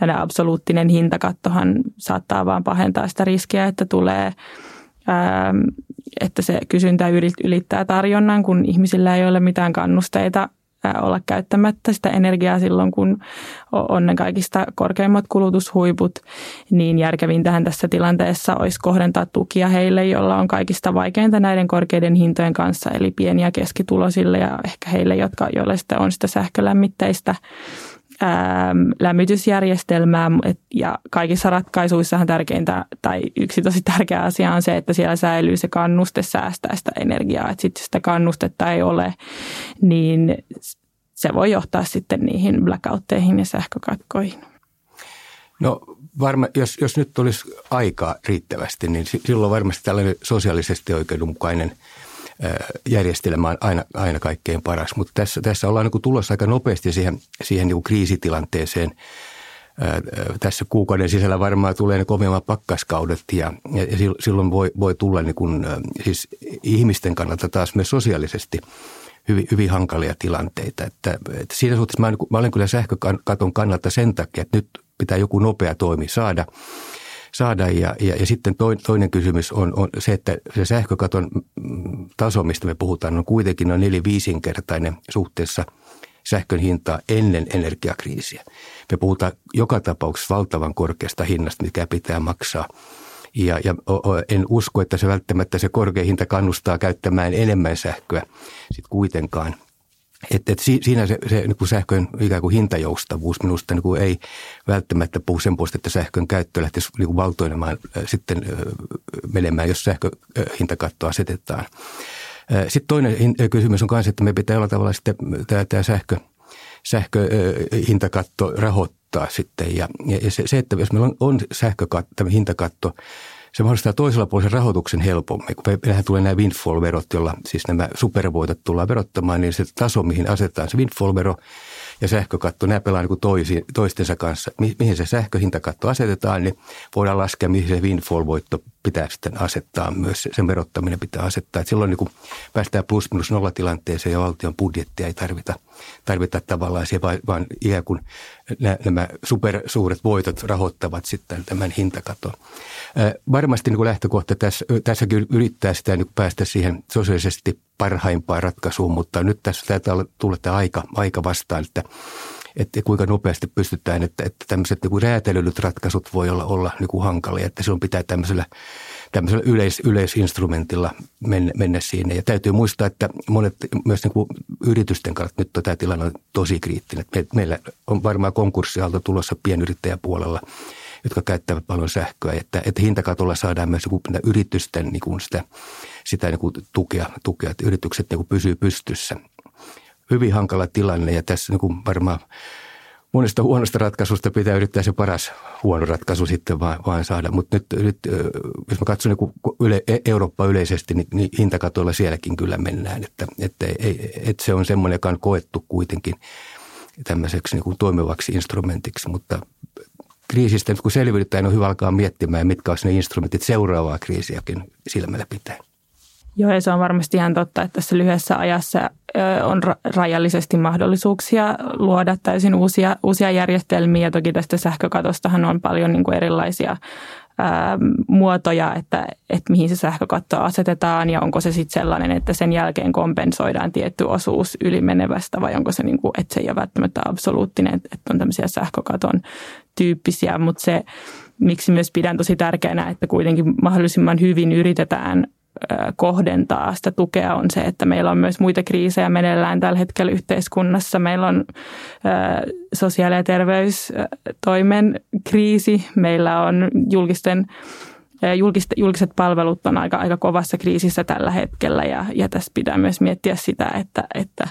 tänne absoluuttinen hintakattohan saattaa vaan pahentaa sitä riskiä, että tulee, ää, että se kysyntä ylittää tarjonnan, kun ihmisillä ei ole mitään kannusteita olla käyttämättä sitä energiaa silloin, kun on ne kaikista korkeimmat kulutushuiput, niin järkevintähän tässä tilanteessa olisi kohdentaa tukia heille, joilla on kaikista vaikeinta näiden korkeiden hintojen kanssa, eli pieniä keskitulosille ja ehkä heille, jotka, joille sitten on sitä sähkölämmitteistä lämmitysjärjestelmää ja kaikissa ratkaisuissahan tärkeintä tai yksi tosi tärkeä asia on se, että siellä säilyy se kannuste säästää sitä energiaa. Että sitten sitä kannustetta ei ole, niin se voi johtaa sitten niihin blackoutteihin ja sähkökatkoihin. No varma, jos, jos nyt olisi aikaa riittävästi, niin silloin varmasti tällainen sosiaalisesti oikeudenmukainen – järjestelmä on aina, aina kaikkein paras. Mutta tässä, tässä ollaan niin tulossa aika nopeasti siihen, siihen niin kriisitilanteeseen. Tässä kuukauden sisällä varmaan tulee ne kovemmat pakkaskaudet ja, ja silloin voi, voi tulla niin kuin, siis ihmisten kannalta taas myös sosiaalisesti hyvin, hyvin hankalia tilanteita. Että, että siinä suhteessa mä, mä olen kyllä sähkökaton kannalta sen takia, että nyt pitää joku nopea toimi saada – saada. Ja, ja, ja sitten toinen kysymys on, on se, että se sähkökaton taso, mistä me puhutaan, on kuitenkin noin neljä viisinkertainen suhteessa sähkön hintaa ennen energiakriisiä. Me puhutaan joka tapauksessa valtavan korkeasta hinnasta, mikä pitää maksaa. Ja, ja en usko, että se välttämättä se korkea hinta kannustaa käyttämään enemmän sähköä sitten kuitenkaan – että et siinä se, se niin kuin sähkön ikään kuin hintajoustavuus minusta niin kuin ei välttämättä puhu sen puolesta, että sähkön käyttö lähtisi niin kuin valtoilemaan sitten menemään, jos sähköhintakatto asetetaan. Sitten toinen kysymys on myös, että me pitää olla tavallaan sitten tämä, tämä sähkö, sähköhintakatto rahoittaa sitten. Ja, ja se, se, että jos meillä on, on sähkökatto, hintakatto, se mahdollistaa toisella puolella rahoituksen helpommin. Kun meillähän tulee nämä windfall-verot, joilla siis nämä supervoitot tullaan verottamaan, niin se taso, mihin asetetaan se windfall-vero ja sähkökatto, nämä pelaa niin toisi, toistensa kanssa. Mihin se sähköhintakatto asetetaan, niin voidaan laskea, mihin se windfall-voitto pitää sitten asettaa myös, sen verottaminen pitää asettaa. Et silloin niin kun päästään plus minus nolla tilanteeseen ja valtion budjettia ei tarvita, tarvita tavallaan se, vaan, vaan ikään kuin nämä supersuuret voitot rahoittavat sitten tämän hintakaton. Varmasti niin lähtökohta tässä, tässäkin yrittää sitä niin päästä siihen sosiaalisesti parhaimpaan ratkaisuun, mutta nyt tässä taitaa tulla tämä aika, aika vastaan, että että kuinka nopeasti pystytään, että, että tämmöiset niin räätälöidyt ratkaisut voi olla, olla niin kuin hankalia, että silloin pitää tämmöisellä, tämmöisellä yleis, yleisinstrumentilla mennä, mennä siinä. Ja täytyy muistaa, että monet myös niin kuin yritysten kannalta nyt tämä tilanne on tosi kriittinen. Meillä on varmaan konkurssiaalto tulossa pienyrittäjäpuolella jotka käyttävät paljon sähköä, että, että hintakatolla saadaan myös niin yritysten niin kuin sitä, sitä niin kuin tukea, tukea, että yritykset niin kuin pysyy pystyssä hyvin hankala tilanne ja tässä niin varmaan monesta huonosta ratkaisusta pitää yrittää se paras huono ratkaisu sitten vaan, vaan saada. Mutta nyt, nyt, jos mä katson niin yle, e, Eurooppa yleisesti, niin, niin hintakatoilla sielläkin kyllä mennään. Että, että, että se on semmoinen, joka on koettu kuitenkin tämmöiseksi niin kuin toimivaksi instrumentiksi, mutta kriisistä kun selviydytään, niin on hyvä alkaa miettimään, mitkä olisivat ne instrumentit seuraavaa kriisiäkin silmällä pitää. Joo, ja se on varmasti ihan totta, että tässä lyhyessä ajassa on rajallisesti mahdollisuuksia luoda täysin uusia, uusia järjestelmiä. Toki tästä sähkökatostahan on paljon niin kuin erilaisia ää, muotoja, että, että mihin se sähkökatto asetetaan ja onko se sitten sellainen, että sen jälkeen kompensoidaan tietty osuus ylimenevästä vai onko se niin kuin, että se ei ole välttämättä absoluuttinen, että on tämmöisiä sähkökaton tyyppisiä, mutta se miksi myös pidän tosi tärkeänä, että kuitenkin mahdollisimman hyvin yritetään kohdentaa sitä tukea on se, että meillä on myös muita kriisejä meneillään tällä hetkellä yhteiskunnassa. Meillä on sosiaali- ja terveystoimen kriisi, meillä on julkisten julkist, julkiset palvelut on aika, aika kovassa kriisissä tällä hetkellä ja, ja tässä pitää myös miettiä sitä, että, että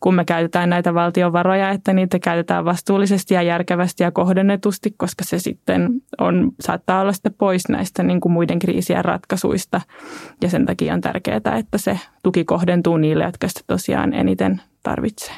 kun me käytetään näitä valtion varoja, että niitä käytetään vastuullisesti ja järkevästi ja kohdennetusti, koska se sitten on, saattaa olla sitten pois näistä niin kuin muiden kriisien ratkaisuista ja sen takia on tärkeää, että se tuki kohdentuu niille, jotka sitä tosiaan eniten tarvitsee.